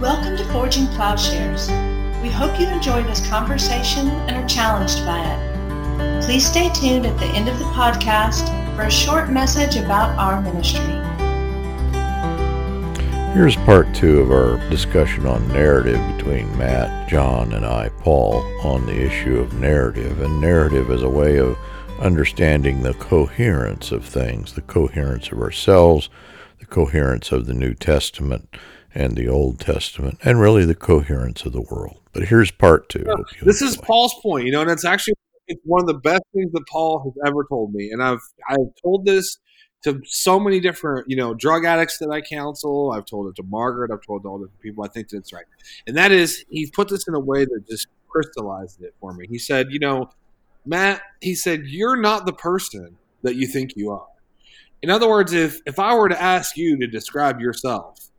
Welcome to Forging Plowshares. We hope you enjoy this conversation and are challenged by it. Please stay tuned at the end of the podcast for a short message about our ministry. Here's part two of our discussion on narrative between Matt, John, and I, Paul, on the issue of narrative. And narrative as a way of understanding the coherence of things, the coherence of ourselves, the coherence of the New Testament and the Old Testament, and really the coherence of the world. But here's part two. This is Paul's point, you know, and it's actually it's one of the best things that Paul has ever told me, and I've I've told this to so many different, you know, drug addicts that I counsel. I've told it to Margaret. I've told all different people. I think that's right, and that is he put this in a way that just crystallized it for me. He said, you know, Matt, he said, you're not the person that you think you are. In other words, if if I were to ask you to describe yourself,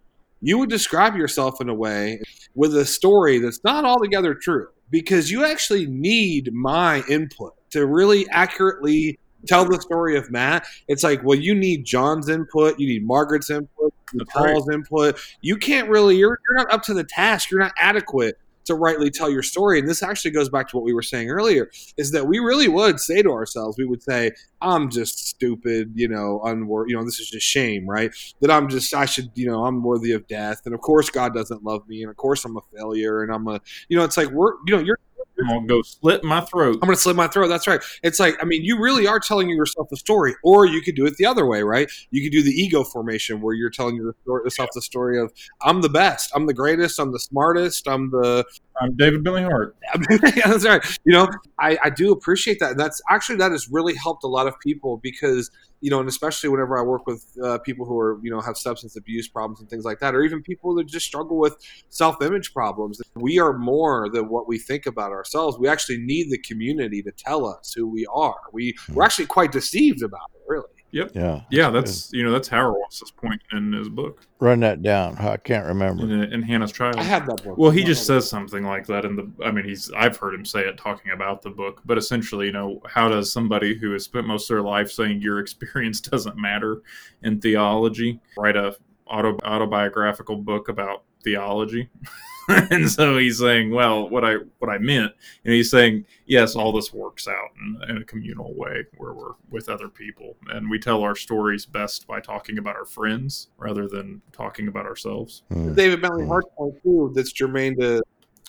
you would describe yourself in a way with a story that's not altogether true because you actually need my input to really accurately tell the story of Matt. It's like, well, you need John's input, you need Margaret's input, Paul's right. input. You can't really, you're, you're not up to the task, you're not adequate to rightly tell your story. And this actually goes back to what we were saying earlier is that we really would say to ourselves, we would say, I'm just stupid, you know, unworthy, you know, this is just shame, right? That I'm just, I should, you know, I'm worthy of death. And of course, God doesn't love me. And of course, I'm a failure. And I'm a, you know, it's like, we're, you know, you're, I'm gonna go slit my throat. I'm gonna slit my throat. That's right. It's like, I mean, you really are telling yourself a story, or you could do it the other way, right? You could do the ego formation where you're telling yourself the story of, I'm the best, I'm the greatest, I'm the smartest, I'm the. I'm David Bentley Hart. yeah, that's right. You know, I, I do appreciate that. And that's actually that has really helped a lot of people because you know, and especially whenever I work with uh, people who are, you know, have substance abuse problems and things like that, or even people that just struggle with self image problems. We are more than what we think about ourselves. We actually need the community to tell us who we are. We, we're actually quite deceived about it, really. Yep. Yeah. Yeah. That's you know that's Hauerwas's point in his book. Run that down. I can't remember. In, in Hannah's Child. I have that book. Well, he just says something like that in the. I mean, he's. I've heard him say it talking about the book, but essentially, you know, how does somebody who has spent most of their life saying your experience doesn't matter in theology write a auto, autobiographical book about theology? and so he's saying, well, what I what I meant, and he's saying, yes, all this works out in, in, a communal way where we're with other people, and we tell our stories best by talking about our friends rather than talking about ourselves. Mm. David Bentley Hart's point too, that's germane to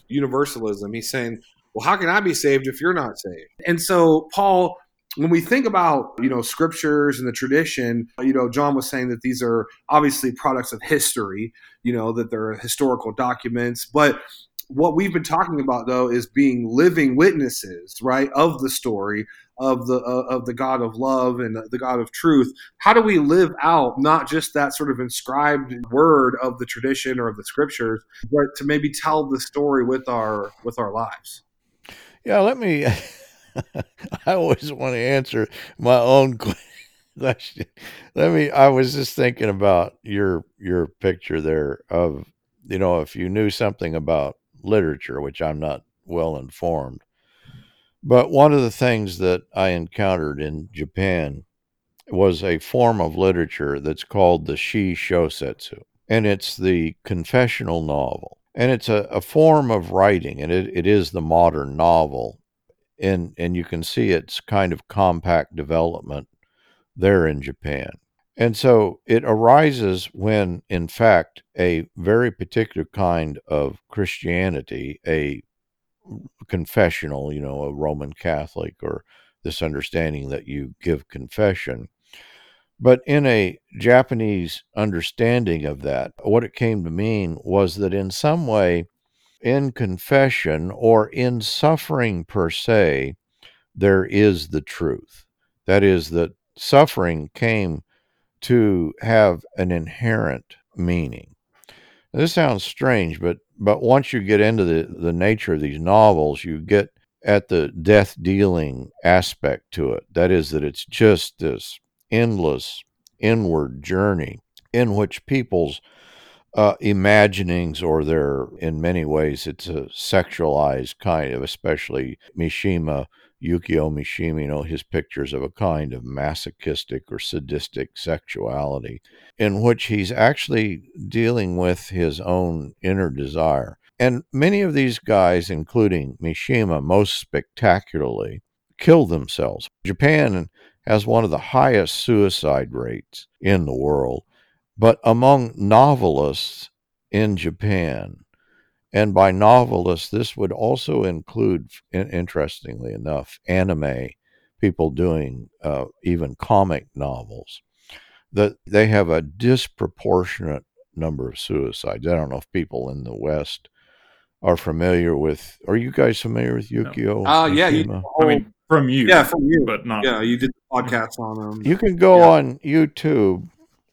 universalism. He's saying, well, how can I be saved if you're not saved? And so Paul when we think about you know scriptures and the tradition you know john was saying that these are obviously products of history you know that they're historical documents. But what we've been talking about though is being living witnesses right of the story of the uh, of the god of love and the god of truth. How do we live out not just that sort of inscribed word of the tradition or of the scriptures but to maybe tell the story with our with our lives? Yeah let me I always want to answer my own question. Let me. I was just thinking about your your picture there of you know if you knew something about literature, which I'm not well informed, but one of the things that I encountered in Japan was a form of literature that's called the shi shosetsu, and it's the confessional novel. And it's a, a form of writing, and it, it is the modern novel and and you can see its kind of compact development there in Japan. And so it arises when, in fact, a very particular kind of Christianity, a confessional, you know, a Roman Catholic, or this understanding that you give confession. But in a Japanese understanding of that, what it came to mean was that in some way, in confession or in suffering per se, there is the truth. That is, that suffering came to have an inherent meaning. This sounds strange, but but once you get into the, the nature of these novels, you get at the death dealing aspect to it. That is, that it's just this endless inward journey in which people's uh, imaginings or they're in many ways it's a sexualized kind of especially mishima Yukio Mishima, you know, his pictures of a kind of masochistic or sadistic sexuality, in which he's actually dealing with his own inner desire. And many of these guys, including Mishima, most spectacularly, kill themselves. Japan has one of the highest suicide rates in the world, but among novelists in Japan, and by novelists, this would also include, interestingly enough, anime, people doing uh, even comic novels, that they have a disproportionate number of suicides. I don't know if people in the West are familiar with. Are you guys familiar with Yukio? Oh, uh, yeah. You, I mean, from you. Yeah, from you. But not. Yeah, you did podcasts on them. You can go Yeah. on YouTube.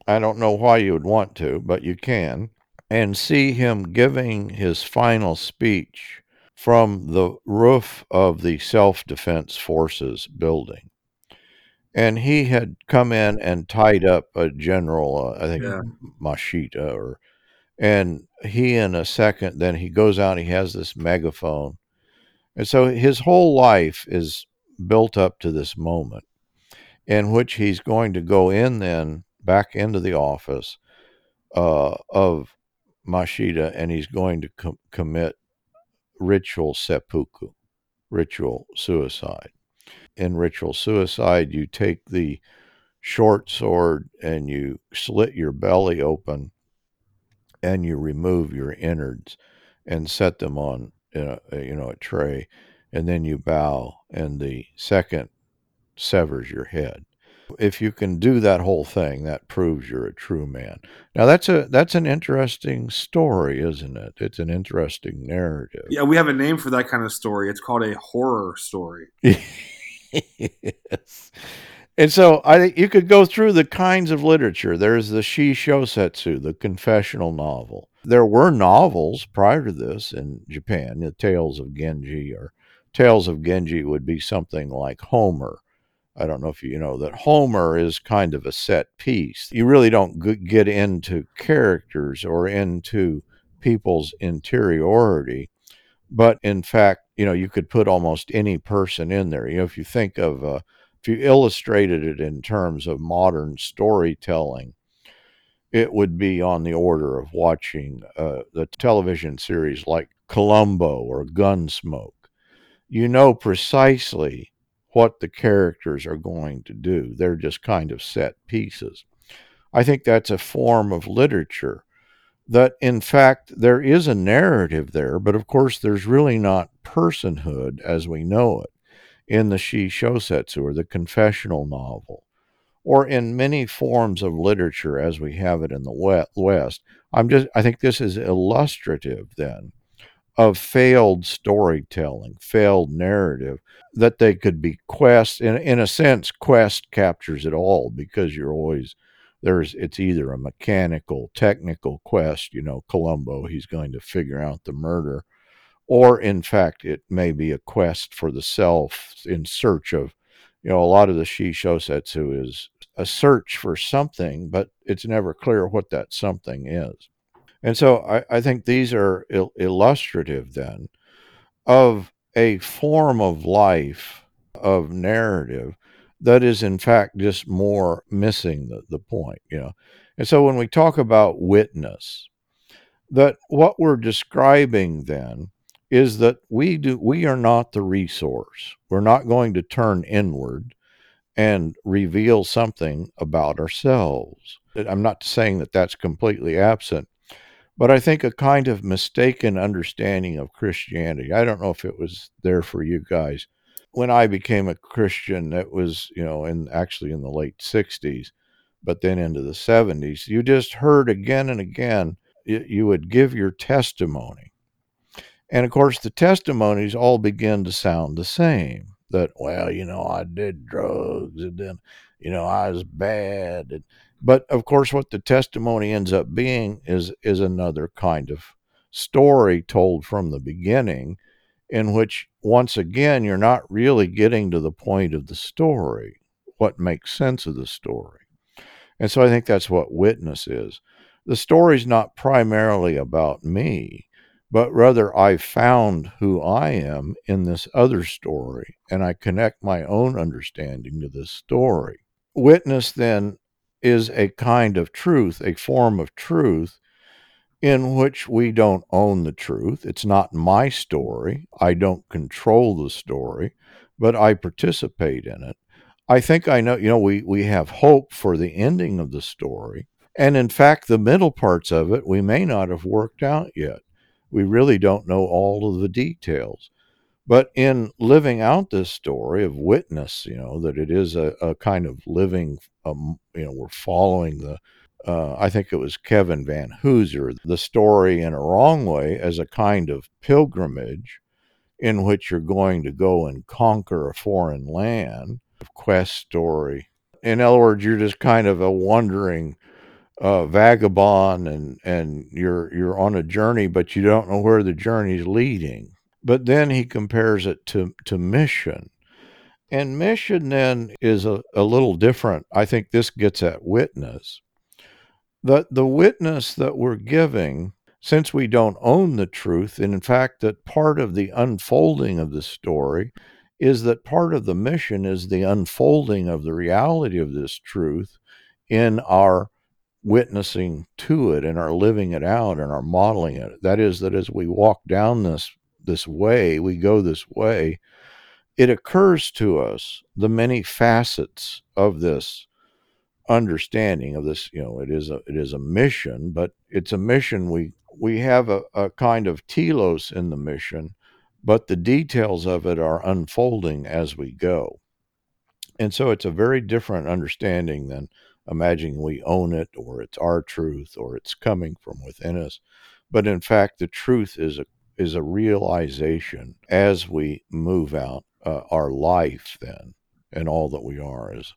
I don't know why you would want to, but you can, and see him giving his final speech from the roof of the Self Defense Forces building. And he had come in and tied up a general, uh, I think Yeah. Mashita, or and he in a second, then he goes out. He has this megaphone, and so his whole life is built up to this moment in which he's going to go in then back into the office uh, of Mashita and he's going to com- commit ritual seppuku, ritual suicide. In ritual suicide, you take the short sword and you slit your belly open and you remove your innards and set them on a, you know a tray and then you bow and the second severs your head if you can do that whole thing that proves you're a true man now that's a that's an interesting story isn't it it's an interesting narrative Yeah, we have a name for that kind of story. It's called a horror story. yes. And so I think you could go through the kinds of literature. There's the Shi Shosetsu, the confessional novel. There were novels prior to this in Japan, the Tales of Genji or Tales of Genji would be something like Homer. I don't know if you know that Homer is kind of a set piece. You really don't get into characters or into people's interiority, but in fact, you know, you could put almost any person in there. You know, if you think of, uh, if you illustrated it in terms of modern storytelling, it would be on the order of watching uh, the television series like Columbo or Gunsmoke. You know precisely what the characters are going to do. They're just kind of set pieces. I think that's a form of literature that, in fact, there is a narrative there, but of course, there's really not personhood as we know it in the Shi Shosetsu or the confessional novel, or in many forms of literature as we have it in the West. I'm just, I think this is illustrative then of failed storytelling, failed narrative, that they could be quest. In, in a sense, quest captures it all because you're always there's it's either a mechanical technical quest you know columbo he's going to figure out the murder or in fact it may be a quest for the self in search of you know a lot of the shi shosetsu is a search for something but it's never clear what that something is and so i, I think these are il- illustrative then of a form of life of narrative that is in fact just more missing the, the point you know? And so when we talk about witness that what we're describing then is that we do we are not the resource. We're not going to turn inward and reveal something about ourselves. I'm not saying that that's completely absent but i think a kind of mistaken understanding of christianity i don't know if it was there for you guys when I became a Christian, it was, you know, in actually in the late 60s, but then into the 70s, you just heard again and again, you, you would give your testimony. And of course, the testimonies all begin to sound the same that, well, you know, I did drugs and then, you know, I was bad. And, but of course, what the testimony ends up being is, is another kind of story told from the beginning in which once again you're not really getting to the point of the story what makes sense of the story and so i think that's what witness is the story's not primarily about me but rather I found who I am in this other story, and I connect my own understanding to this story. Witness then is a kind of truth, a form of truth in which we don't own the truth. It's not my story. I don't control the story, but I participate in it. I think I know, you know, we, we have hope for the ending of the story. And in fact, the middle parts of it we may not have worked out yet. We really don't know all of the details. But in living out this story of witness, you know, that it is a, a kind of living, um, you know, we're following the, uh, I think it was Kevin Van Hooser, the story in a wrong way as a kind of pilgrimage in which you're going to go and conquer a foreign land, quest story. In other words, you're just kind of a wandering uh, vagabond and, and you're, you're on a journey, but you don't know where the journey's leading but then he compares it to, to mission. And mission then is a, a little different. I think this gets at witness. That the witness that we're giving, since we don't own the truth, and in fact, that part of the unfolding of the story is that part of the mission is the unfolding of the reality of this truth in our witnessing to it and our living it out and our modeling it. That is, that as we walk down this this way, we go this way, it occurs to us the many facets of this understanding of this you know it is a it is a mission but it's a mission we we have a, a kind of telos in the mission but the details of it are unfolding as we go. And so it's a very different understanding than imagining we own it or it's our truth or it's coming from within us. But in fact the truth is a is a realization as we move out uh, our life then and all that we are is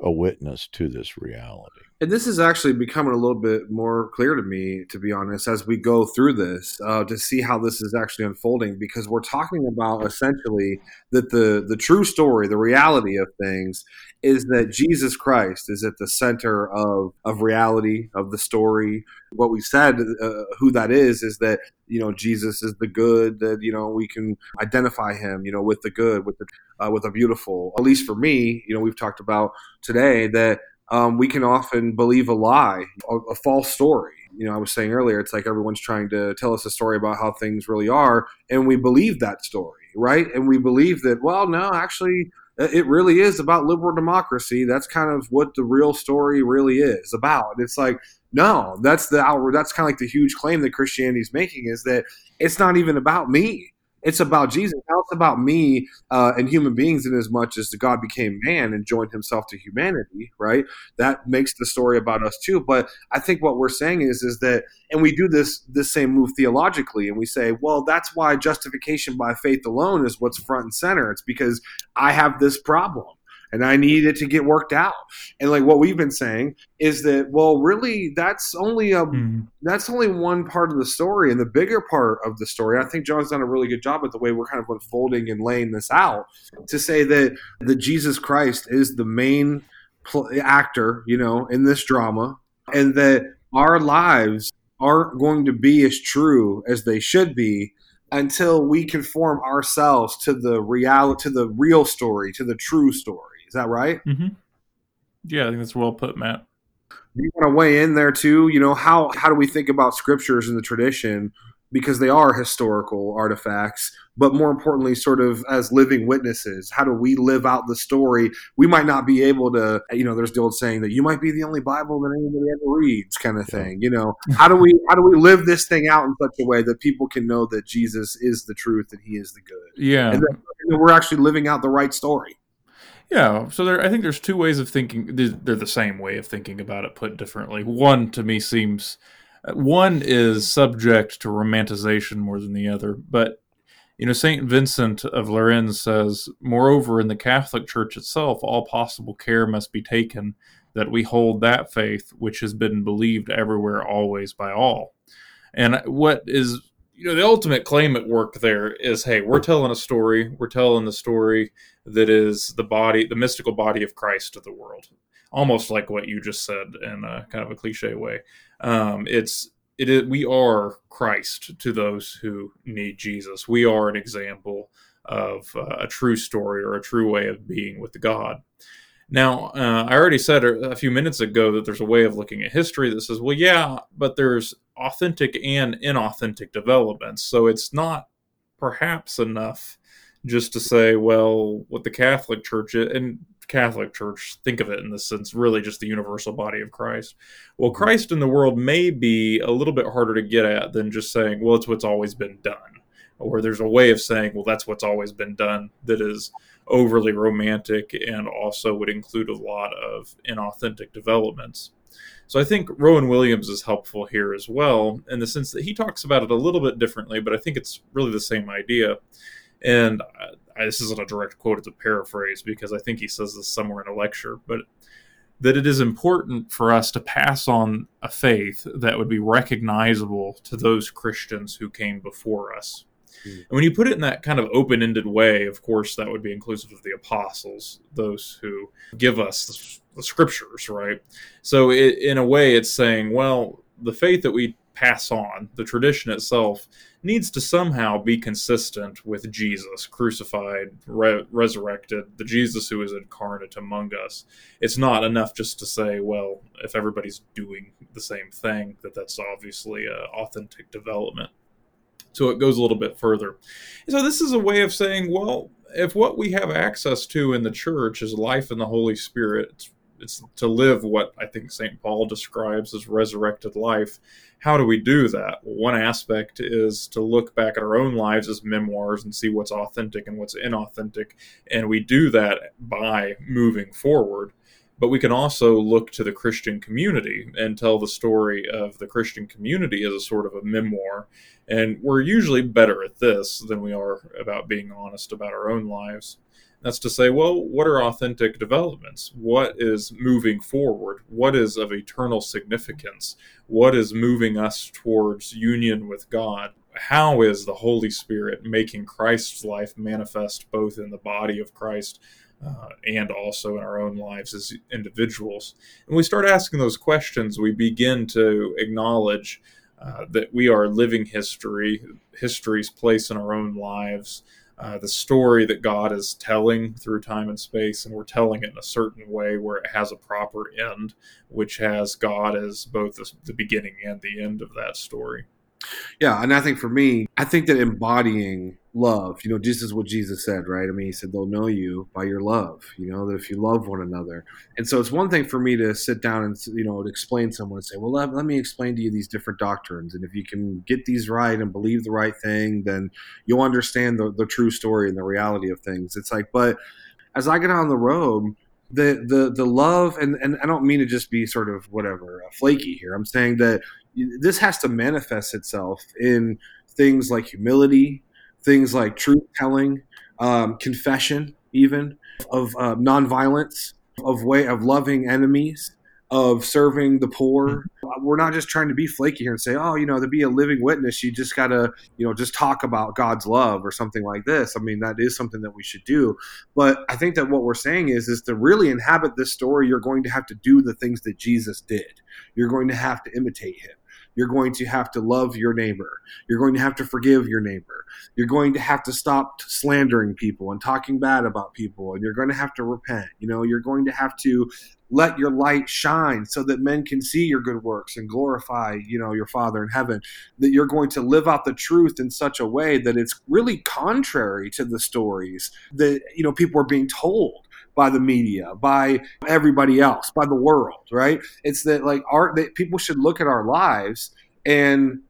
a witness to this reality and this is actually becoming a little bit more clear to me to be honest as we go through this uh, to see how this is actually unfolding because we're talking about essentially that the the true story the reality of things is that jesus christ is at the center of of reality of the story. What we said uh, who that is is that you know jesus is the good that you know we can identify him you know with the good with the uh, with a beautiful. At least for me you know we've talked about today that um, we can often believe a lie, a, a, false story. You know, I was saying earlier, it's like everyone's trying to tell us a story about how things really are, and we believe that story, right? And we believe that, well, no, actually, it really is about liberal democracy. That's kind of what the real story really is about. It's like, no, that's the outward. That's kind of like the huge claim that Christianity is making is that it's not even about me. It's about Jesus. Now it's about me uh, and human beings in as much as God became man and joined himself to humanity, right? That makes the story about us too. But I think what we're saying is is that and we do this this same move theologically and we say, well, that's why justification by faith alone is what's front and center. It's because I have this problem and I need it to get worked out. And like what we've been saying is that well, really, that's only a mm. that's only one part of the story, and the bigger part of the story. I think John's done a really good job at the way we're kind of unfolding and laying this out to say that the Jesus Christ is the main pl- actor, you know, in this drama, and that our lives aren't going to be as true as they should be until we conform ourselves to the reality to the real story to the true story is that right? Mm-hmm. Yeah, I think that's well put, Matt. Do you want to weigh in there too? You know, how how do we think about scriptures in the tradition because they are historical artifacts, but more importantly, sort of as living witnesses. How do we live out the story? We might not be able to, you know, there's the old saying that you might be the only Bible that anybody ever reads, kind of thing. You know, how do we how do we live this thing out in such a way that people can know that Jesus is the truth and He is the good? Yeah, and that, and we're actually living out the right story. Yeah, so there, I think there's two ways of thinking. They're the same way of thinking about it, put differently. One to me seems, uh, one is subject to romanticization more than the other. But you know, Saint Vincent of Lerins says, moreover, in the Catholic Church itself, all possible care must be taken that we hold that faith which has been believed everywhere, always by all. And what is you know the ultimate claim at work there is hey we're telling a story we're telling the story that is the body the mystical body of christ to the world almost like what you just said in a kind of a cliche way um, it's it is, we are Christ to those who need Jesus. We are an example of uh, a true story or a true way of being with God. Now, uh, I already said a few minutes ago that there's a way of looking at history that says, well, yeah, but there's authentic and inauthentic developments. So it's not perhaps enough just to say, well, what the Catholic Church and Catholic Church think of it in the sense, really just the universal body of Christ. Well, mm-hmm. Christ in the world may be a little bit harder to get at than just saying, well, it's what's always been done. Or there's a way of saying, well, that's what's always been done that is overly romantic and also would include a lot of inauthentic developments. So I think Rowan Williams is helpful here as well in the sense that he talks about it a little bit differently, but I think it's really the same idea. And I, this isn't a direct quote, it's a paraphrase because I think he says this somewhere in a lecture, but that it is important for us to pass on a faith that would be recognizable to those Christians who came before us. Mm. And when you put it in that kind of open ended way, of course, that would be inclusive of the apostles, those who give us the, the scriptures, right? So, it, in a way, it's saying, well, the faith that we pass on, the tradition itself, needs to somehow be consistent with Jesus, crucified, re- resurrected, the Jesus who is incarnate among us. It's not enough just to say, well, if everybody's doing the same thing, that that's obviously an authentic development. So it goes a little bit further. So this is a way of saying, well, if what we have access to in the church is life in the Holy Spirit, it's, it's to live what I think St. Paul describes as resurrected life. How do we do that? Well, one aspect is to look back at our own lives as memoirs and see what's authentic and what's inauthentic. And we do that by moving forward but we can also look to the Christian community and tell the story of the Christian community as a sort of a memoir. And we're usually better at this than we are about being honest about our own lives. That's to say, well, what are authentic developments? What is moving forward? What is of eternal significance? What is moving us towards union with God? How is the Holy Spirit making Christ's life manifest both in the body of Christ uh, and also in our own lives as individuals. And we start asking those questions, we begin to acknowledge uh, that we are living history, history's place in our own lives, uh, the story that God is telling through time and space, and we're telling it in a certain way where it has a proper end, which has God as both the, the beginning and the end of that story. Yeah, and I think for me, I think that embodying love, you know, just as what Jesus said, right? I mean, he said they'll know you by your love, you know, that if you love one another. And so it's one thing for me to sit down and, you know, explain someone and say, well, let, let me explain to you these different doctrines. And if you can get these right and believe the right thing, then you'll understand the, the true story and the reality of things. It's like, but as I get on the road, the the the love and and I don't mean to just be sort of whatever uh, flaky here. I'm saying that this has to manifest itself in things like humility, things like truth telling, um, confession, even of uh, nonviolence, of way of loving enemies, of serving the poor. We're not just trying to be flaky here and say, oh, you know, to be a living witness, you just got to, you know, just talk about God's love or something like this. I mean, that is something that we should do. But I think that what we're saying is, is to really inhabit this story, you're going to have to do the things that Jesus did. You're going to have to imitate him. You're going to have to love your neighbor. You're going to have to forgive your neighbor. You're going to have to stop slandering people and talking bad about people. And you're going to have to repent. You know, you're going to have to let your light shine so that men can see your good works and glorify you know your father in heaven that you're going to live out the truth in such a way that it's really contrary to the stories that you know people are being told by the media, by everybody else, by the world, right? It's that like art that people should look at our lives and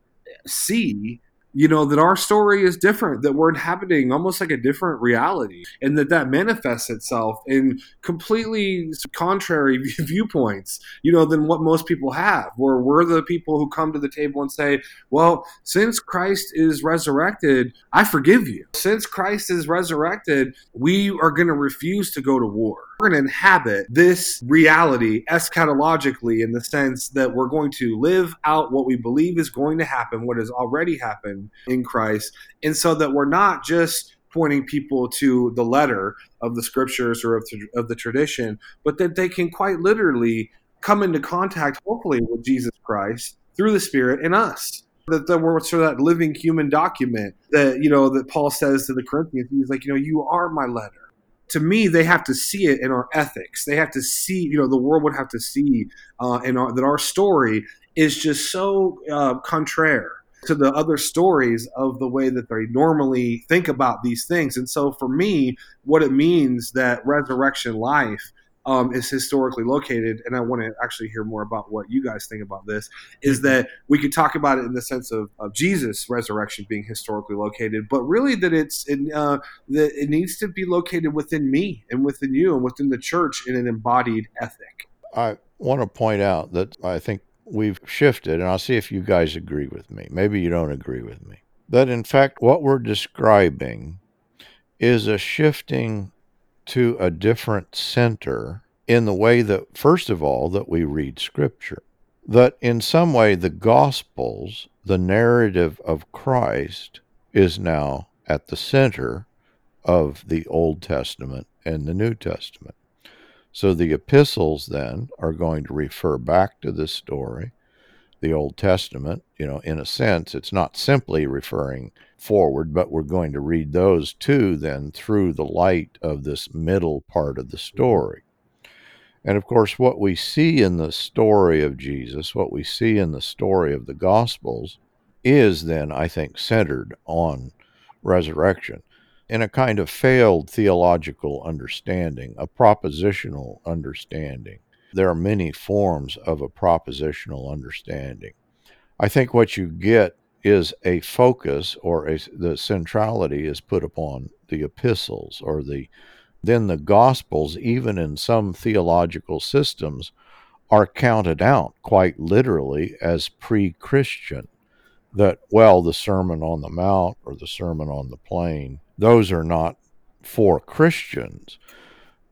see you know that our story is different that we're inhabiting almost like a different reality and that that manifests itself in completely contrary viewpoints you know than what most people have where we're the people who come to the table and say well since christ is resurrected i forgive you. Since christ is resurrected we are going to refuse to go to war we're going to inhabit this reality eschatologically in the sense that we're going to live out what we believe is going to happen, what has already happened in Christ. And so that we're not just pointing people to the letter of the scriptures or of the, of the tradition, but that they can quite literally come into contact, hopefully, with Jesus Christ through the Spirit in us. That, the we're sort of that living human document that you know that Paul says to the Corinthians. He's like, you know, you are my letter. To me, they have to see it in our ethics. They have to see, you know, the world would have to see uh, in our, that our story is just so uh, contraire to the other stories of the way that they normally think about these things. And so, for me, what it means that resurrection life um, is historically located, and I want to actually hear more about what you guys think about this, is mm-hmm. that we could talk about it in the sense of, of Jesus' resurrection being historically located, but really that it's in, uh, that it needs to be located within me and within you and within the church in an embodied ethic. I want to point out that I think we've shifted, and I'll see if you guys agree with me. Maybe you don't agree with me. That in fact, what we're describing is a shifting to a different center in the way that, first of all, that we read Scripture. That in some way, the Gospels, the narrative of Christ, is now at the center of the Old Testament and the New Testament. So the epistles then are going to refer back to this story. The Old Testament, you know, in a sense, it's not simply referring forward, but we're going to read those too then through the light of this middle part of the story. And of course, what we see in the story of Jesus, what we see in the story of the Gospels, is then, I think, centered on resurrection in a kind of failed theological understanding, a propositional understanding. There are many forms of a propositional understanding. I think what you get is a focus or a, the centrality is put upon the epistles or the then the gospels even in some theological systems are counted out quite literally as pre-christian that well the sermon on the mount or the sermon on the plain those are not for Christians.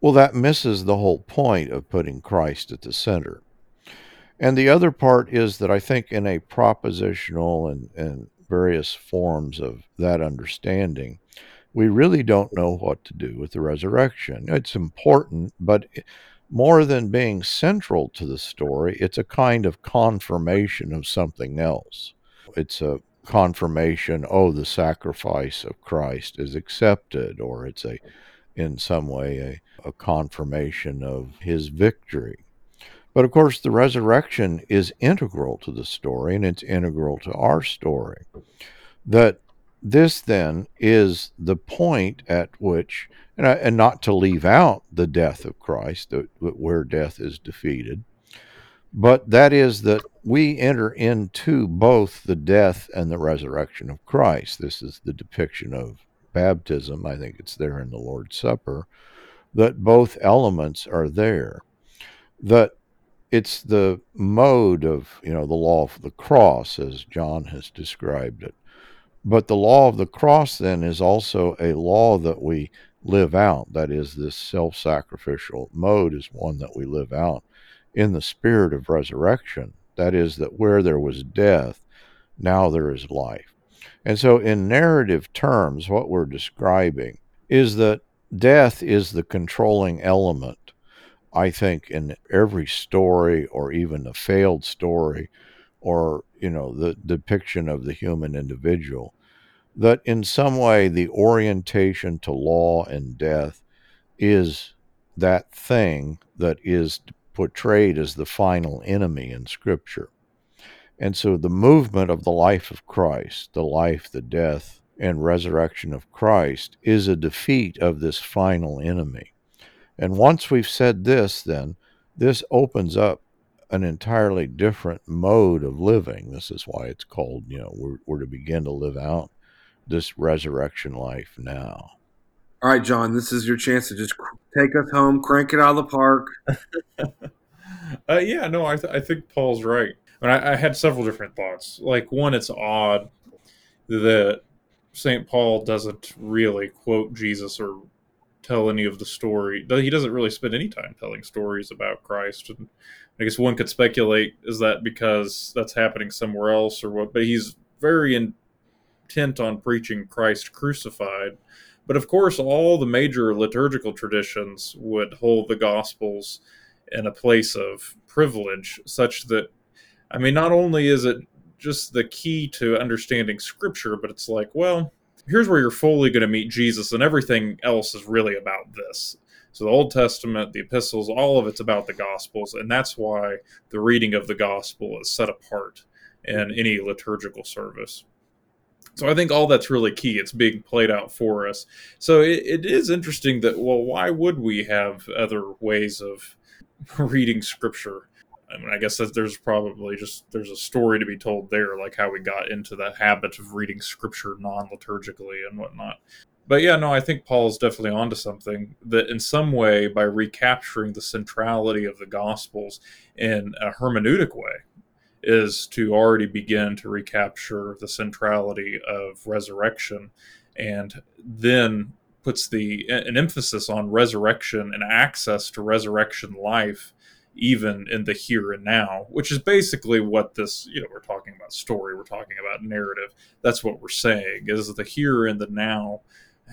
Well, that misses the whole point of putting Christ at the center. And the other part is that I think in a propositional and, and various forms of that understanding, we really don't know what to do with the resurrection. It's important, but more than being central to the story, it's a kind of confirmation of something else. It's a confirmation oh the sacrifice of christ is accepted or it's a in some way a, a confirmation of his victory but of course the resurrection is integral to the story and it's integral to our story that this then is the point at which and, and not to leave out the death of christ the, where death is defeated but that is that we enter into both the death and the resurrection of Christ. This is the depiction of baptism. I think it's there in the Lord's Supper, that both elements are there. That it's the mode of, you know, the law of the cross, as John has described it. But the law of the cross then is also a law that we live out. That is, this self sacrificial mode is one that we live out in the spirit of resurrection. That is, that where there was death, now there is life. And so, in narrative terms, what we're describing is that death is the controlling element, I think, in every story or even a failed story or, you know, the depiction of the human individual. That in some way the orientation to law and death is that thing that is portrayed as the final enemy in Scripture. And so the movement of the life of Christ, the life, the death, and resurrection of Christ, is a defeat of this final enemy. And once we've said this, then this opens up an entirely different mode of living. This is why it's called, you know, we're, we're to begin to live out this resurrection life now. All right, John, this is your chance to just take us home, crank it out of the park. uh, yeah, no, I, th- I think Paul's right. I, I had several different thoughts. Like, one, it's odd that St. Paul doesn't really quote Jesus or tell any of the story. He doesn't really spend any time telling stories about Christ. And I guess one could speculate is that because that's happening somewhere else or what, but he's very intent on preaching Christ crucified but of course, all the major liturgical traditions would hold the Gospels in a place of privilege, such that I mean, not only is it just the key to understanding scripture, but it's like, well, here's where you're fully going to meet Jesus, and everything else is really about this. So the Old Testament, the epistles, all of it's about the Gospels, and that's why the reading of the Gospel is set apart in any liturgical service. So I think all that's really key. It's being played out for us. So it, it is interesting that, well, why would we have other ways of reading Scripture? I mean, I guess that there's probably just there's a story to be told there, like how we got into the habit of reading Scripture non-liturgically and whatnot. But yeah, no, I think Paul's definitely onto something that in some way, by recapturing the centrality of the Gospels in a hermeneutic way, is to already begin to recapture the centrality of resurrection and then puts the an emphasis on resurrection and access to resurrection life even in the here and now which is basically what this you know we're talking about story we're talking about narrative that's what we're saying is the here and the now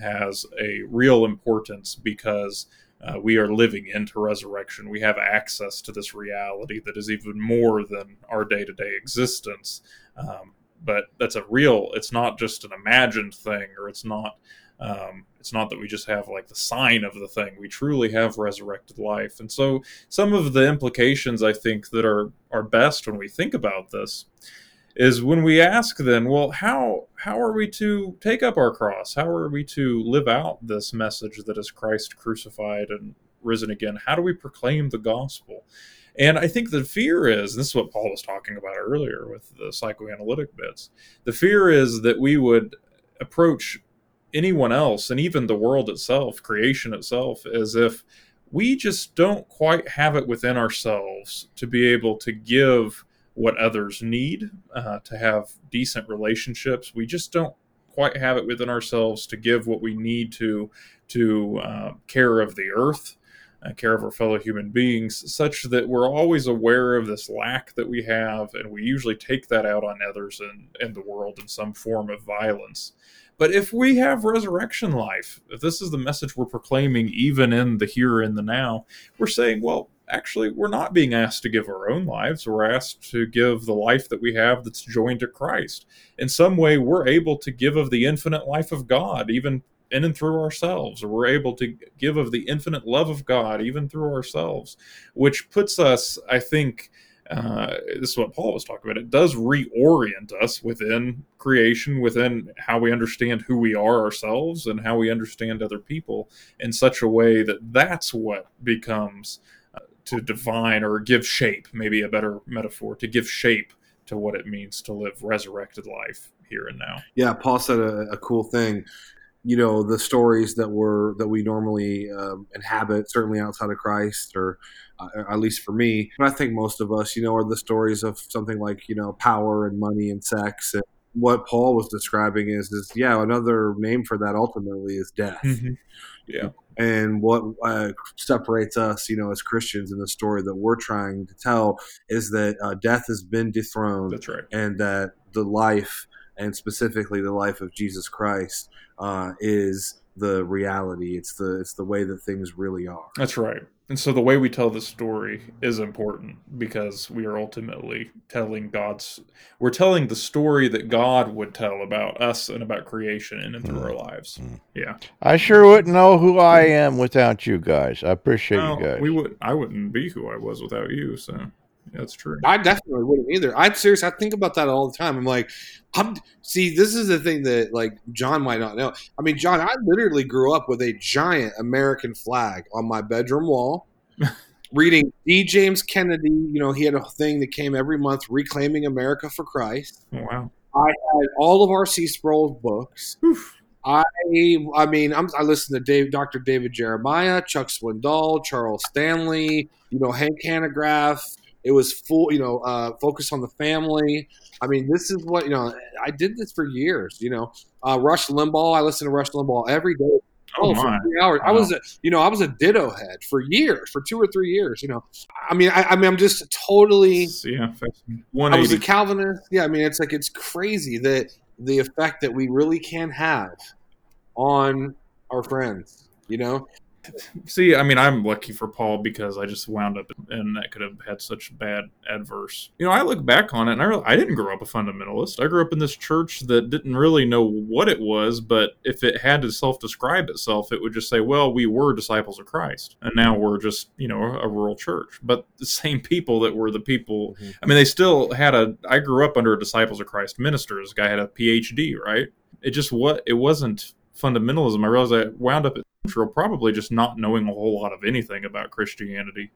has a real importance because uh, we are living into resurrection. We have access to this reality that is even more than our day to day existence. Um, but that's a real. It's not just an imagined thing, or it's not. Um, it's not that we just have like the sign of the thing. We truly have resurrected life, and so some of the implications I think that are are best when we think about this is when we ask then well how how are we to take up our cross? How are we to live out this message that is christ crucified and risen again? How do we proclaim the gospel? And i think the fear is this is what paul was talking about earlier with the psychoanalytic bits the fear is that we would approach anyone else and even the world itself creation itself as if we just don't quite have it within ourselves to be able to give what others need uh, to have decent relationships. We just don't quite have it within ourselves to give what we need to to uh, care of the earth, uh, care of our fellow human beings, such that we're always aware of this lack that we have, and we usually take that out on others and in the world in some form of violence. But if we have resurrection life, if this is the message we're proclaiming, even in the here and the now, we're saying, well, actually we're not being asked to give our own lives. We're asked to give the life that we have that's joined to christ. In some way we're able to give of the infinite life of god even in and through ourselves. We're able to give of the infinite love of god even through ourselves which puts us i think uh, this is what Paul was talking about. It does reorient us within creation, within how we understand who we are ourselves and how we understand other people in such a way that that's what becomes to define or give shape, maybe a better metaphor, to give shape to what it means to live resurrected life here and now. Yeah, Paul said a, a cool thing. You know, the stories that were that we normally um, inhabit, certainly outside of Christ, or uh, at least for me, but I think most of us, you know, are the stories of something like you know power and money and sex. And what Paul was describing is, is yeah, another name for that ultimately is death. Mm-hmm. Yeah and what uh, separates us, you know, as Christians in the story that we're trying to tell is that uh, death has been dethroned. That's right. And that the life, and specifically the life of Jesus Christ, uh, is the reality. It's the it's the way that things really are. That's right. And so the way we tell the story is important because we are ultimately telling God's we're telling the story that God would tell about us and about creation in and through mm. our lives. Mm. Yeah. I sure wouldn't know who I am without you guys. I appreciate well, you guys. We would I wouldn't be who I was without you, so that's true. I definitely wouldn't either. I'm serious. I think about that all the time. I'm like, I'm see. This is the thing that like John might not know. I mean, John, I literally grew up with a giant American flag on my bedroom wall. reading D. James Kennedy, you know, he had a thing that came every month, reclaiming America for Christ. Oh, wow! I had all of R.C. Sproul's books. Oof. I, I mean, I'm, i listen to Dave, Dr. David Jeremiah, Chuck Swindoll, Charles Stanley, you know, Hank Hanegraaff, it was full, you know, uh, focus on the family. I mean, this is what you know. I did this for years. You know, uh, Rush Limbaugh. I listened to Rush Limbaugh every day. Oh, for three hours. Wow. I was, a, you know, I was a ditto head for years, for two or three years. You know, I mean, I, I mean, I'm just totally. Yeah, I was a Calvinist. Yeah, I mean, it's like it's crazy that the effect that we really can have on our friends. You know, See, I mean, I'm lucky for Paul because I just wound up and that could have had such bad adverse. You know, I look back on it and I, really, I didn't grow up a fundamentalist. I grew up in this church that didn't really know what it was, but if it had to self describe itself, it would just say, well, we were disciples of Christ and now we're just, you know, a rural church. But the same people that were the people, mm-hmm. I mean, they still had a, I grew up under a disciples of Christ minister. This guy had a PhD, right? It just what it wasn't fundamentalism. I realized I wound up at Central probably just not knowing a whole lot of anything about Christianity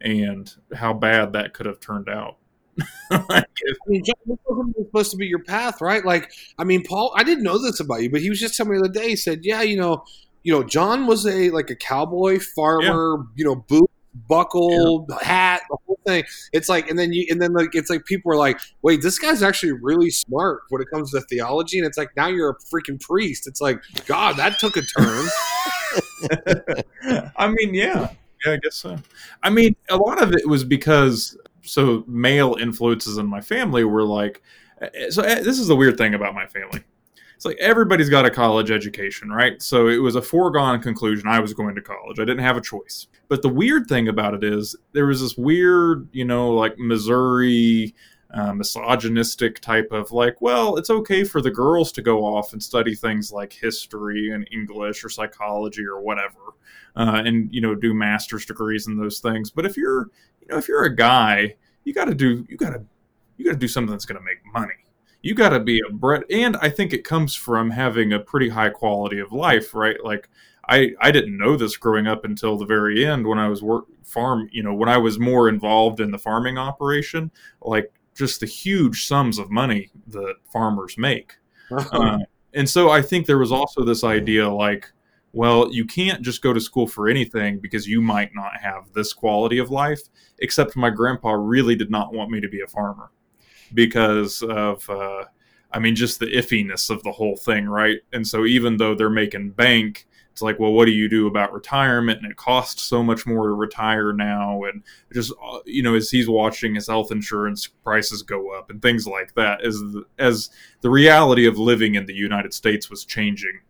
and how bad that could have turned out. like if, I mean, John, wasn't supposed to be your path, right? Like, I mean, Paul, I didn't know this about you, but he was just telling me the other day. He said, "Yeah, you know, you know, John was a like a cowboy farmer, yeah. you know, boot buckle, yeah. hat, the thing. It's like, and then you, and then like, it's like people are like, wait, this guy's actually really smart when it comes to theology. And it's like, now you're a freaking priest. It's like, God, that took a turn. I mean, yeah, yeah, I guess so. I mean, a lot of it was because so male influences in my family were like, eh, so eh, this is the weird thing about my family it's like everybody's got a college education, right? So it was a foregone conclusion I was going to college. I didn't have a choice. But the weird thing about it is there was this weird, you know, like Missouri uh, misogynistic type of like, well, it's okay for the girls to go off and study things like history and English or psychology or whatever, uh, and you know, do master's degrees in those things. But if you're, you know, if you're a guy, you got to do, you got to, you got to do something that's going to make money you got to be a Brett. And I think it comes from having a pretty high quality of life, right? Like, I, I didn't know this growing up until the very end when I was work farm, you know, when I was more involved in the farming operation, like just the huge sums of money that farmers make. uh, and so I think there was also this idea like, well, you can't just go to school for anything because you might not have this quality of life. Except my grandpa really did not want me to be a farmer because of uh, I mean just the iffiness of the whole thing, right? And so even though they're making bank, it's like, well, what do you do about retirement? And it costs so much more to retire now, and just uh, you know, as he's watching his health insurance prices go up and things like that, as the, as the reality of living in the United States was changing,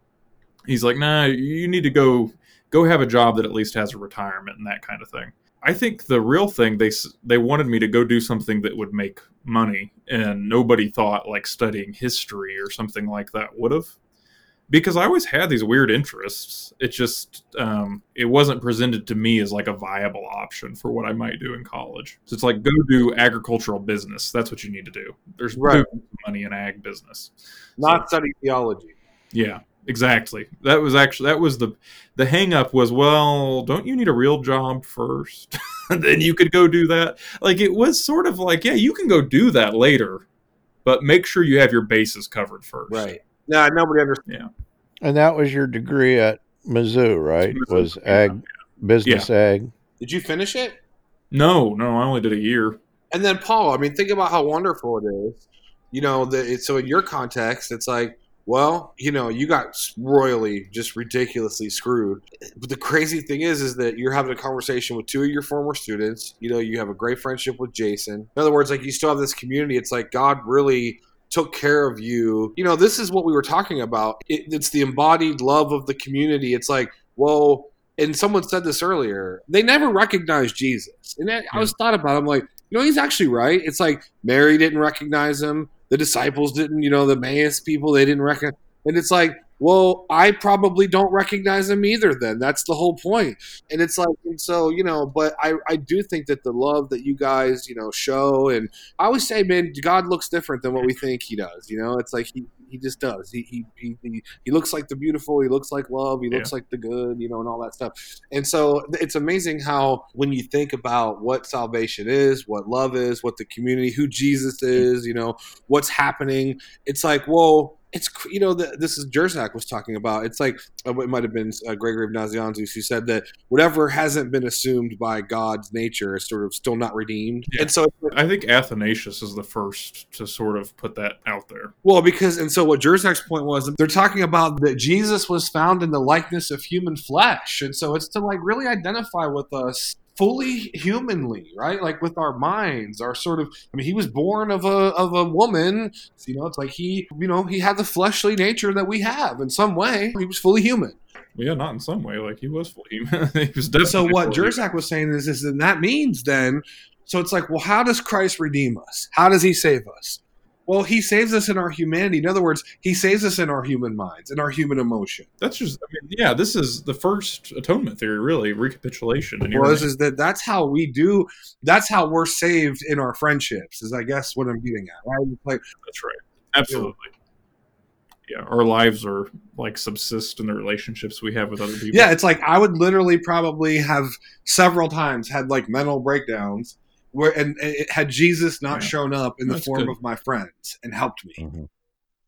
he's like, nah, you need to go go have a job that at least has a retirement and that kind of thing. I think the real thing they they wanted me to go do something that would make money, and nobody thought like studying history or something like that would have, because I always had these weird interests. It just um, it wasn't presented to me as like a viable option for what I might do in college. So it's like go do agricultural business. That's what you need to do. There's right. money in ag business, not so, study theology. Yeah, exactly. That was actually that was the the hang up was well, don't you need a real job first? then you could go do that. Like it was sort of like, yeah, you can go do that later, but make sure you have your bases covered first. Right. Yeah, nobody understands. Yeah. And that was your degree at Mizzou, right? Mizzou, was ag yeah. business yeah. ag. Did you finish it? No, no, I only did a year. And then Paul, I mean, think about how wonderful it is. You know, the, so in your context, it's like well, you know, you got royally, just ridiculously screwed. But the crazy thing is, is that you're having a conversation with two of your former students. You know, you have a great friendship with Jason. In other words, like you still have this community. It's like God really took care of you. You know, this is what we were talking about. It, it's the embodied love of the community. It's like, well, and someone said this earlier. They never recognized Jesus, and I, I hmm. was thought about. It, I'm like, you know, he's actually right. It's like Mary didn't recognize him the disciples didn't, you know, the Emmaus people, they didn't recognize. And it's like, well, I probably don't recognize them either. Then that's the whole point. And it's like, and so you know, but I I do think that the love that you guys you know show, and I always say, man, God looks different than what we think He does. You know, it's like He he just does. He, he he he looks like the beautiful. He looks like love. He looks yeah. like the good. You know, and all that stuff. And so it's amazing how when you think about what salvation is, what love is, what the community, who Jesus is, you know, what's happening, it's like, whoa it's you know the, this is Jersak was talking about. It's like uh, it might have been uh, Gregory of Nazianzus who said that whatever hasn't been assumed by God's nature is sort of still not redeemed. Yeah. And so I think Athanasius is the first to sort of put that out there. Well, because and so what Jersak's point was they're talking about that Jesus was found in the likeness of human flesh, and so it's to like really identify with us fully humanly, right? Like with our minds, our sort of. I mean, he was born of a of a woman. You know, it's like he, you know, he had the fleshly nature that we have in some way. He was fully human. yeah, not in some way. Like he was fully human. he was definitely. So what Jersak was saying is, is then that means then, so it's like, well, how does Christ redeem us? How does He save us? Well, He saves us in our humanity. In other words, He saves us in our human minds, in our human emotion. That's just. I mean, yeah, this is the first atonement theory, really recapitulation. And Was is that that's how we do. That's how we're saved in our friendships. Is I guess what I'm getting at. Right? Like That's right. Absolutely. Yeah, our lives are like subsist in the relationships we have with other people. Yeah, it's like I would literally probably have several times had like mental breakdowns where and it, had Jesus not Yeah. shown up in the form good. of my friends and helped me. Mhm.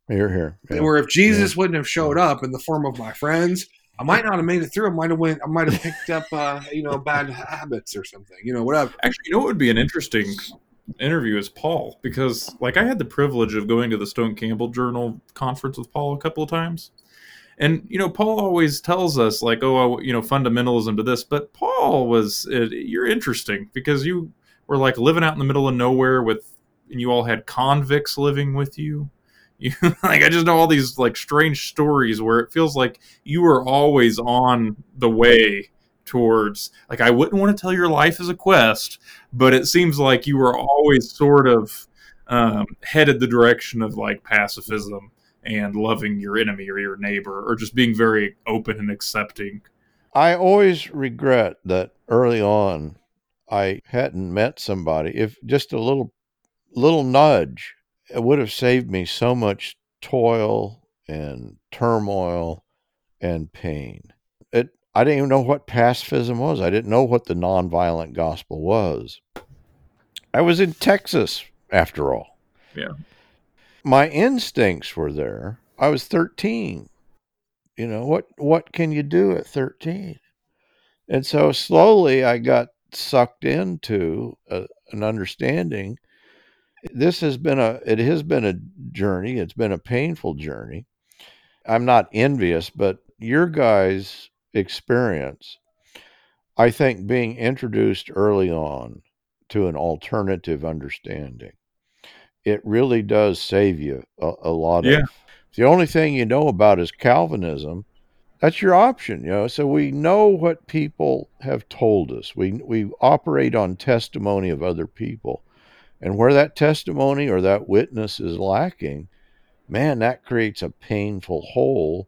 Here, here. Yeah. Where if Jesus wouldn't have showed up in the form of my friends, I might not have made it through. I might have went. I might have picked up, uh, you know, bad habits or something. You know, whatever. Actually, you know what would be an interesting interview is Paul because like I had the privilege of going to the Stone Campbell Journal conference with Paul a couple of times. And you know, Paul always tells us like, "Oh, you know, fundamentalism to this," but Paul was it, you're interesting because you were like living out in the middle of nowhere with, and you all had convicts living with you. You like I just know all these like strange stories where it feels like you were always on the way towards like I wouldn't want to tell your life as a quest, but it seems like you were always sort of um, headed the direction of like pacifism and loving your enemy or your neighbor or just being very open and accepting. I always regret that early on I hadn't met somebody. If just a little little nudge it would have saved me so much toil and turmoil and pain. It I didn't even know what pacifism was. I didn't know what the nonviolent gospel was. I was in Texas after all. Yeah. My instincts were there. I was 13 you know what what can you do at 13 and so slowly i got sucked into a, an understanding this has been a it has been a journey it's been a painful journey i'm not envious but your guys experience i think being introduced early on to an alternative understanding it really does save you a, a lot Yeah. of the only thing you know about is Calvinism. That's your option, you know. So we know what people have told us. We we operate on testimony of other people. And where that testimony or that witness is lacking, man, that creates a painful hole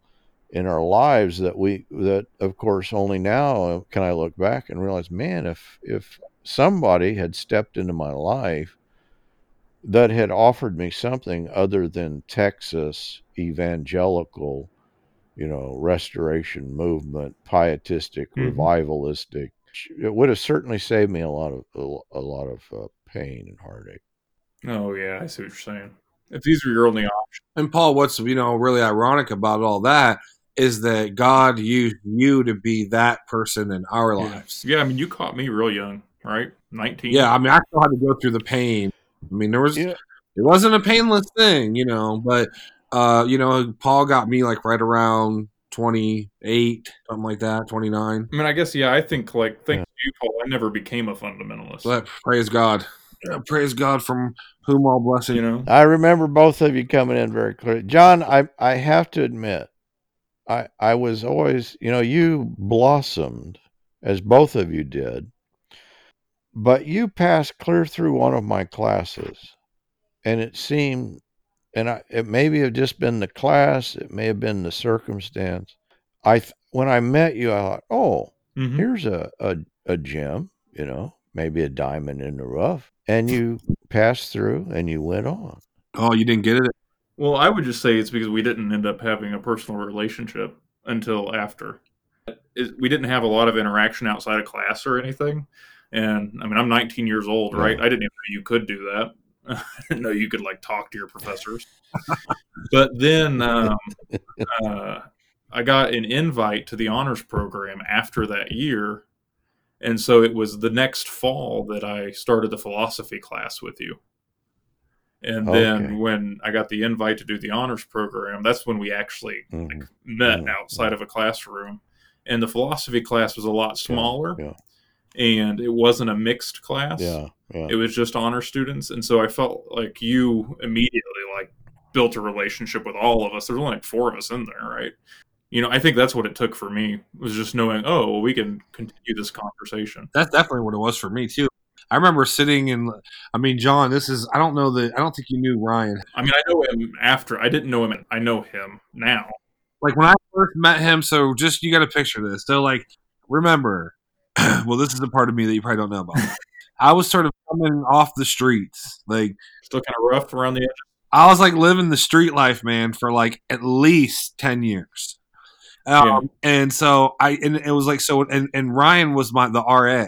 in our lives that we that of course only now can I look back and realize, man, if if somebody had stepped into my life that had offered me something other than Texas evangelical, you know, restoration movement, pietistic, Mhm. revivalistic. It would have certainly saved me a lot of a, a lot of uh, pain and heartache. Oh yeah, I see what you're saying. If these were your only options, And Paul, what's you know really ironic about all that is that God used you to be that person in our lives. yeah, I mean, you caught me real young, right? Nineteen. Yeah, I mean, I still had to go through the pain. I mean, there was Yeah. it wasn't a painless thing, you know, but uh, you know, Paul got me like right around twenty eight, something like that, twenty nine. I mean, I guess yeah. I think like thanks Yeah. to you, Paul. I never became a fundamentalist. But praise God, Yeah, praise God from whom all blessing. you know, I remember both of you coming in very clearly. John, I I have to admit, I I was always, you know, you blossomed as both of you did, but you passed clear through one of my classes, and it seemed, and I it maybe have just been the class, it may have been the circumstance. I th- when I met you, I thought, oh, Mhm. here's a, a a gem, you know, maybe a diamond in the rough, and you passed through and you went on. Oh, you didn't get it? Well, I would just say it's because we didn't end up having a personal relationship until after. It- We didn't have a lot of interaction outside of class or anything. And I mean, I'm 19 years old, right? Yeah. I didn't even know you could do that. I didn't know you could like talk to your professors. but then um, uh, I got an invite to the honors program after that year. And so it was the next fall that I started the philosophy class with you. And then when I got the invite to do the honors program, that's when we actually Mhm. met Mhm. outside of a classroom. And the philosophy class was a lot smaller Yeah, and it wasn't a mixed class. yeah, yeah. It was just honor students. And so I felt like you immediately like built a relationship with all of us. There's only like four of us in there, right? You know, I think that's what it took for me was just knowing, oh, well, we can continue this conversation. That's definitely what it was for me too. I remember sitting in. I mean, John, this is. I don't know that. I don't think you knew Ryan. I mean, I know him after. I didn't know him. I know him now. Like when I first met him. So just you got to picture this. So like, remember. well, this is the part of me that you probably don't know about. I was sort of coming off the streets, like still kind of rough around the edges. I was like living the street life, man, for like at least ten years. Um, yeah. And so I, and it was like so, and, and Ryan was my the RA,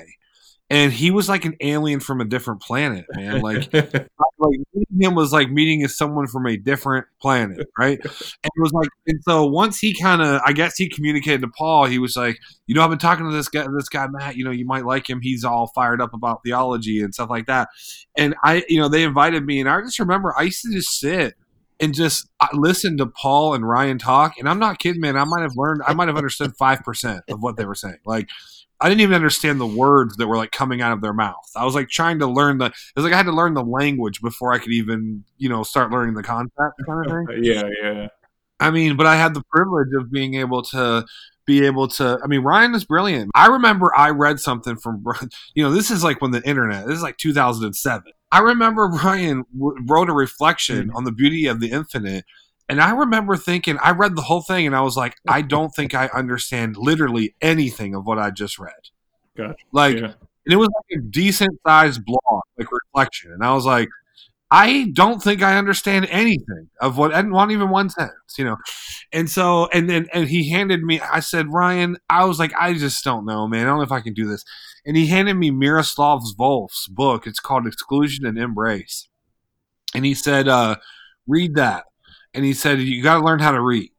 and he was like an alien from a different planet, man. Like, like meeting him was like meeting someone from a different planet, right? And it was like, and so once he kind of, I guess he communicated to Paul. He was like, you know, I've been talking to this guy, this guy Matt. You know, you might like him. He's all fired up about theology and stuff like that. And I, you know, they invited me, and I just remember I used to just sit and just uh, listen to Paul and Ryan talk. And I'm not kidding, man. I might have learned, I might have understood five percent of what they were saying. Like I didn't even understand the words that were like coming out of their mouth. I was like trying to learn the. It was like I had to learn the language before I could even you know start learning the concept kind of thing. yeah, yeah. I mean, but I had the privilege of being able to be able to. I mean, Ryan is brilliant. I remember I read something from you know this is like when the internet. This is like 2007. I remember Ryan w- wrote a reflection mm-hmm. on the beauty of the infinite and I remember thinking, I read the whole thing and I was like, I don't think I understand literally anything of what I just read. Gotcha. Like, yeah. and it was like a decent sized blog, like reflection. And I was like, I don't think I understand anything of what, and not even one sentence, you know. And so, and then, and he handed me, I said, Ryan, I was like, I just don't know, man. I don't know if I can do this. And he handed me Miroslav Volf's book. It's called Exclusion and Embrace. And he said, uh, read that and he said you got to learn how to read.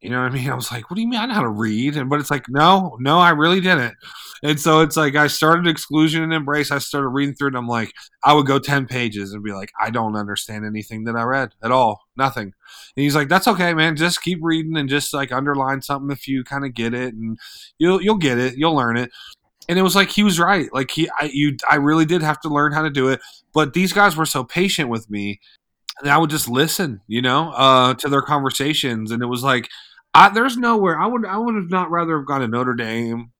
You know what I mean? I was like, what do you mean I know how to read? And but it's like, no, no, I really didn't. And so it's like I started exclusion and embrace. I started reading through it. And I'm like, I would go ten pages and be like, I don't understand anything that I read at all, nothing. And he's like, that's okay, man. Just keep reading and just like underline something if you kind of get it, and you'll you'll get it, you'll learn it. And it was like he was right. Like he, I, you, I really did have to learn how to do it. But these guys were so patient with me and I would just listen, you know, uh, to their conversations, and it was like, I, there's nowhere I would I would have not rather have gone to Notre Dame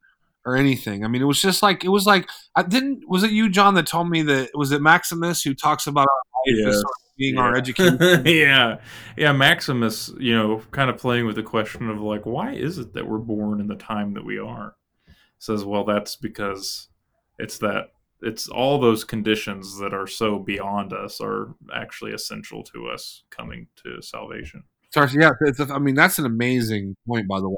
or anything. I mean, it was just like it was like I didn't. Was it you, John, that told me that was it Maximus who talks about our life as being yeah. our education? yeah, yeah. Maximus, you know, kind of playing with the question of like, why is it that we're born in the time that we are? Says, well, that's because it's that it's all those conditions that are so beyond us are actually essential to us coming to salvation. Sorry, yeah, I mean that's an amazing point, by the way.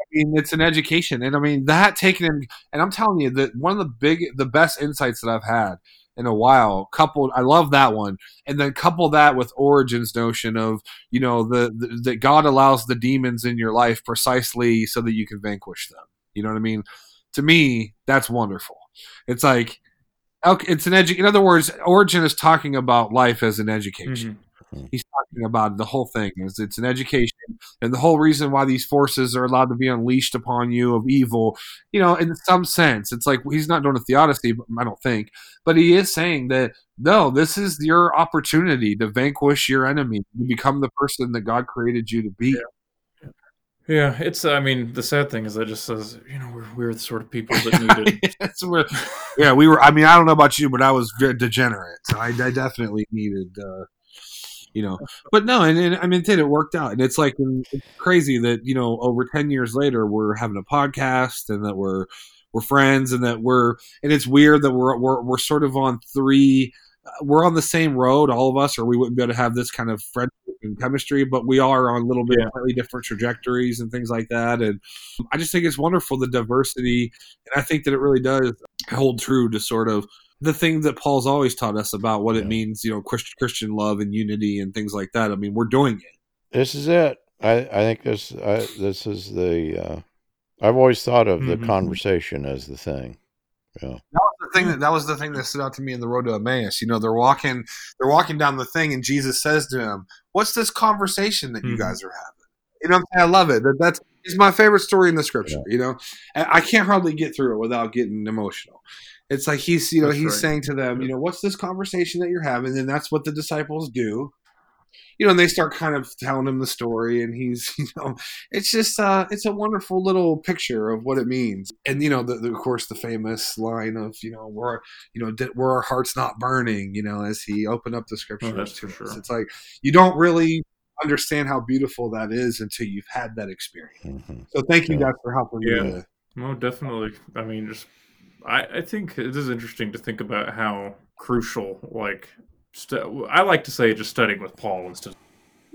I mean, it's an education, and I mean that taken in, and I'm telling you that one of the big, the best insights that I've had in a while. Coupled, I love that one, and then couple that with Origen's notion of you know the, the that God allows the demons in your life precisely so that you can vanquish them. You know what I mean? To me, that's wonderful. It's like okay, it's an edu- In other words, Origen is talking about life as an education. Mm-hmm. He's talking about the whole thing is it's an education, and the whole reason why these forces are allowed to be unleashed upon you of evil. You know, in some sense, it's like he's not doing a theodicy, I don't think, but he is saying that no, this is your opportunity to vanquish your enemy, to become the person that God created you to be. Yeah. Yeah, it's. I mean, the sad thing is that just says, you know, we're we're the sort of people that needed. yeah, we were. I mean, I don't know about you, but I was degenerate, so I, I definitely needed, uh, you know. But no, and, and I mean, it did. It worked out, and it's like it's crazy that you know, over ten years later, we're having a podcast, and that we're we're friends, and that we're, and it's weird that we're we're we're sort of on three. We're on the same road, all of us, or we wouldn't be able to have this kind of friendship in chemistry, but we are on a little bit yeah. slightly different trajectories and things like that. And I just think it's wonderful the diversity, and I think that it really does hold true to sort of the thing that Paul's always taught us about what yeah. it means, you know, Christian love and unity and things like that. I mean, we're doing it. This is it. I, I think this I, this is the. Uh, I've always thought of the mm-hmm. conversation as the thing. Yeah. The thing that that was the thing that stood out to me in the road to Emmaus. You know, they're walking they're walking down the thing and Jesus says to him, What's this conversation that mm-hmm. you guys are having? You know i love it. That that's it's my favorite story in the scripture, you know. I can't hardly get through it without getting emotional. It's like he's, you know, that's he's right. saying to them, you know, what's this conversation that you're having? And that's what the disciples do. You know, and they start kind of telling him the story, and he's, you know, it's just, uh, it's a wonderful little picture of what it means. And you know, the, the, of course, the famous line of, you know, where, you know, did, were our hearts not burning? You know, as he opened up the scriptures Oh, that's to for us. sure. It's like you don't really understand how beautiful that is until you've had that experience. Mhm. So thank you Yeah. guys for helping me. Yeah. to- No, definitely. I mean, just I, I think it is interesting to think about how crucial, like, stu- I like to say, just studying with Paul instead,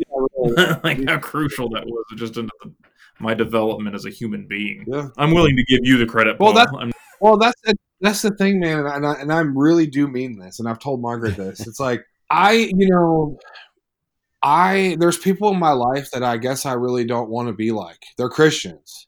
like how crucial that was just into the, my development as a human being. Yeah. I'm willing to give you the credit. Well, Paul. that- Well, that's that's the thing, man, and I, and I really do mean this, and I've told Margaret this. It's like I, you know, I there's people in my life that I guess I really don't want to be like. They're Christians,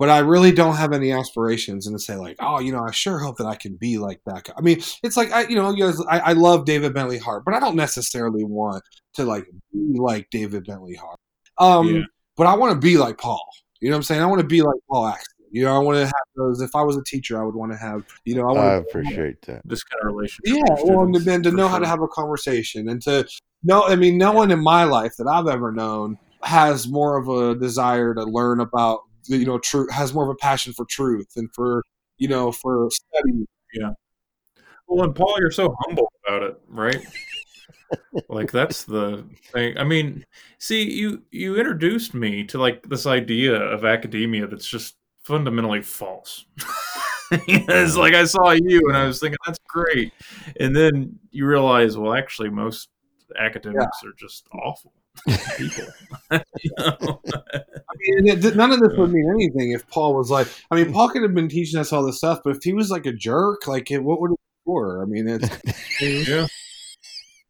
but I really don't have any aspirations and to say like, oh, you know, I sure hope that I can be like that. guy. I mean, it's like I, you know, you guys, I, I love David Bentley Hart, but I don't necessarily want to like be like David Bentley Hart. Um, Yeah. but I want to be like Paul. You know what I'm saying? I want to be like Paul Axton. You know, I want to have those. If I was a teacher, I would want to have. You know, I want I to appreciate that. this kind of relationship. yeah, well, and students, to for know how to have a conversation and to know. I mean, no one in my life that I've ever known has more of a desire to learn about you know truth. Has more of a passion for truth and for you know for study. Yeah. Well, and Paul, you're so humble about it, right? like that's the thing. I mean, see, you you introduced me to like this idea of academia that's just fundamentally false. it's like I saw you and I was thinking that's great, and then you realize, well, actually, most academics are just awful people. You know? I mean, it- none of this would mean anything if Paul was like. I mean, Paul could have been teaching us all this stuff, but if he was like a jerk, like what would it be for? I mean, it's yeah.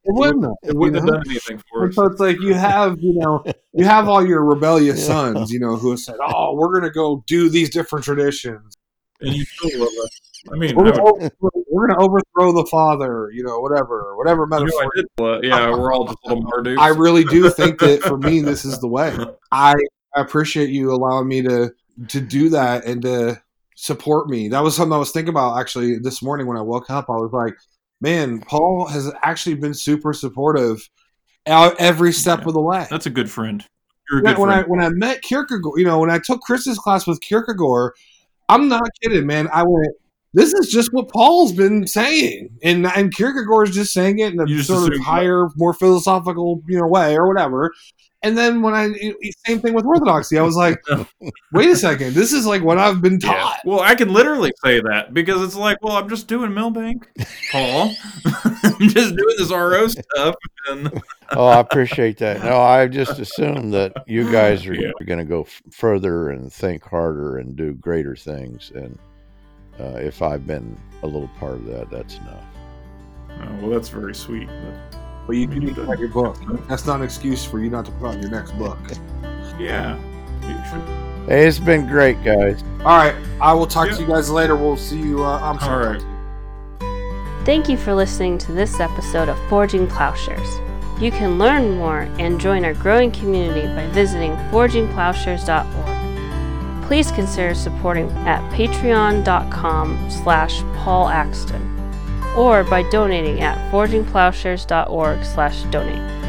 it wouldn't. it wouldn't have done anything for us. so it's like you have, you know, you have all your rebellious Yeah. sons, you know, who have said, "Oh, we're going to go do these different traditions. And you still love us. I mean, We're I going would- to we're to overthrow the father," you know, whatever, whatever you know, metaphor. did, yeah, we're all just little Mardukes. I really do think that for me, this is the way. I I appreciate you allowing me to to do that and to support me. That was something I was thinking about actually this morning when I woke up. I was like, man, Paul has actually been super supportive every step Yeah. of the way. That's a good friend. You're a when, good when I when I met Kierkegaard, you know, when I took Chris's class with Kierkegaard, I'm not kidding, man. I went, this is just what Paul's been saying, and and Kierkegaard's just saying it in a You sort of higher, more philosophical, you know, way or whatever. And then when I same thing with Orthodoxy, I was like, wait a second, this is like what I've been Yeah. taught. Well, I can literally say that because it's like, well, I'm just doing Milbank, Paul. I'm just doing this RO stuff, and Oh, I appreciate that. No, I just assumed that you guys are Yeah. going to go f- further and think harder and do greater things. And uh, if I've been a little part of that, that's enough. oh, well, that's very sweet. But But you We can need write your book. That's not an excuse for you not to put out your next book. yeah. Hey, it's been great, guys. All right, I will talk Yeah. to you guys later. We'll see you. Uh, I'm sorry. All right. Thank you for listening to this episode of Forging Plowshares. You can learn more and join our growing community by visiting forgingplowshares.org. Please consider supporting at patreon.com slash Paul Axton or by donating at forgingplowshares.org slash donate.